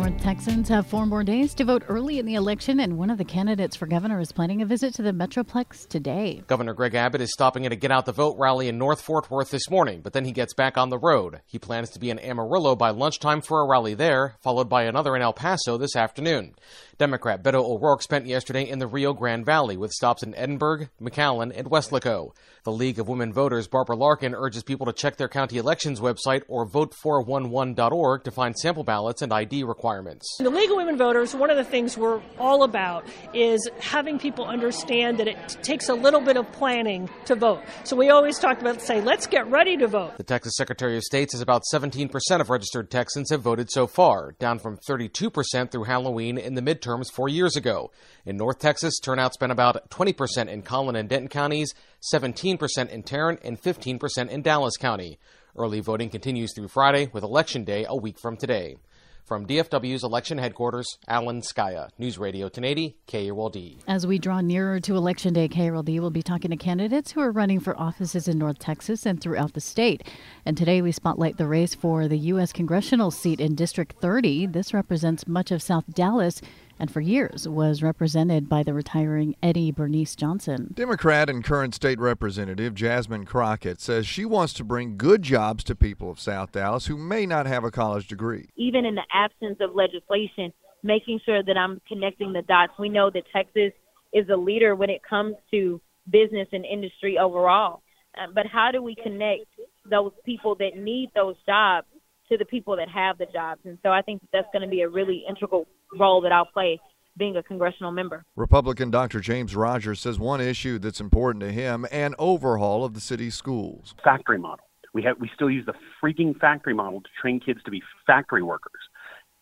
North Texans have four more days to vote early in the election, and one of the candidates for governor is planning a visit to the Metroplex today. Governor Greg Abbott is stopping at a Get Out the Vote rally in North Fort Worth this morning, but then he gets back on the road. He plans to be in Amarillo by lunchtime for a rally there, followed by another in El Paso this afternoon. Democrat Beto O'Rourke spent yesterday in the Rio Grande Valley with stops in Edinburg, McAllen, and Weslaco. The League of Women Voters, Barbara Larkin, urges people to check their county elections website or vote411.org to find sample ballots and ID requirements. The League of Women Voters, one of the things we're all about is having people understand that it takes a little bit of planning to vote. So we always talk about, say, let's get ready to vote. The Texas Secretary of State says about 17% of registered Texans have voted so far, down from 32% through Halloween in the midterms four years ago. In North Texas, turnout's been about 20% in Collin and Denton counties, 17% in Tarrant, and 15% in Dallas County. Early voting continues through Friday, with Election Day a week from today. From DFW's election headquarters, Alan Scaia, News Radio 1080, KRLD. As we draw nearer to Election Day, KRLD will be talking to candidates who are running for offices in North Texas and throughout the state. And today we spotlight the race for the U.S. congressional seat in District 30. This represents much of South Dallas and for years was represented by the retiring Eddie Bernice Johnson. Democrat and current state representative Jasmine Crockett says she wants to bring good jobs to people of South Dallas who may not have a college degree. Even in the absence of legislation, making sure that I'm connecting the dots. We know that Texas is a leader when it comes to business and industry overall. Uh, but how do we connect those people that need those jobs to the people that have the jobs? And so I think that's going to be a really integral role that I'll play being a congressional member. Republican Dr. James Rogers says one issue that's important to him an overhaul of the city's schools. Factory model. We have we still use the freaking factory model to train kids to be factory workers.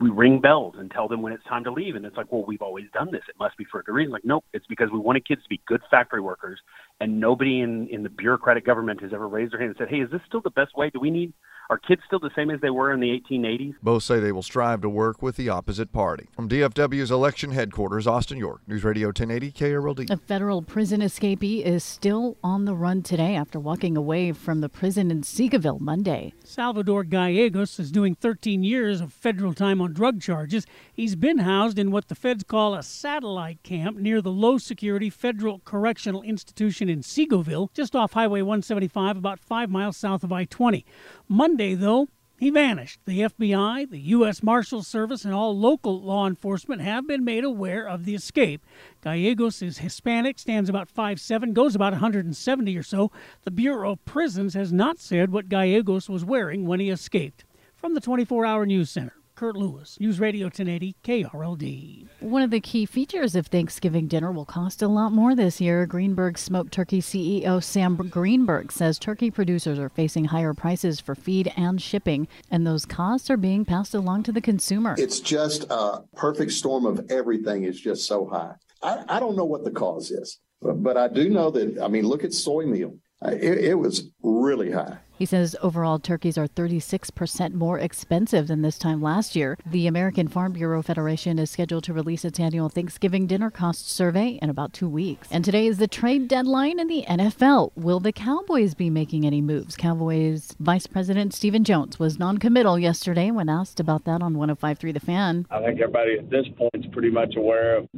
We ring bells and tell them when it's time to leave, and it's like, well, we've always done this. It must be for a good reason. Like, nope, it's because we wanted kids to be good factory workers, and nobody in in the bureaucratic government has ever raised their hand and said, hey, is this still the best way? Do we need are kids still the same as they were in the 1880s? Both say they will strive to work with the opposite party. From DFW's election headquarters, Austin York, News Radio 1080 KRLD. A federal prison escapee is still on the run today after walking away from the prison in Seagoville Monday. Salvador Gallegos is doing 13 years of federal time on drug charges. He's been housed in what the feds call a satellite camp near the low security Federal Correctional Institution in Seagoville, just off Highway 175, about five miles south of I 20. Monday, though, he vanished. The FBI, the U.S. Marshals Service, and all local law enforcement have been made aware of the escape. Gallegos is Hispanic, stands about 5'7, goes about 170 or so. The Bureau of Prisons has not said what Gallegos was wearing when he escaped. From the 24 Hour News Center. Kurt Lewis, News Radio 1080 KRLD. One of the key features of Thanksgiving dinner will cost a lot more this year. Greenberg Smoked Turkey CEO Sam Greenberg says turkey producers are facing higher prices for feed and shipping, and those costs are being passed along to the consumer. It's just a perfect storm of everything is just so high. I, I don't know what the cause is, but, but I do know that, I mean, look at soy meal. It, it was really high. He says overall turkeys are 36% more expensive than this time last year. The American Farm Bureau Federation is scheduled to release its annual Thanksgiving dinner cost survey in about two weeks. And today is the trade deadline in the NFL. Will the Cowboys be making any moves? Cowboys Vice President Stephen Jones was non-committal yesterday when asked about that on 105.3 The Fan. I think everybody at this point is pretty much aware of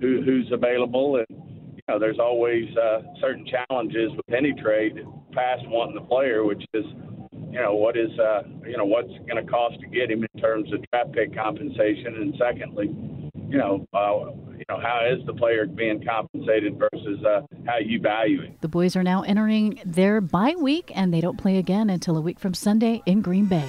who, who's available, and know, there's always uh, certain challenges with any trade past wanting the player, which is, you know, what is, uh, you know, what's going to cost to get him in terms of draft pick compensation, and secondly, you know, uh, you know, how is the player being compensated versus uh, how you value him. The boys are now entering their bye week and they don't play again until a week from Sunday in Green Bay.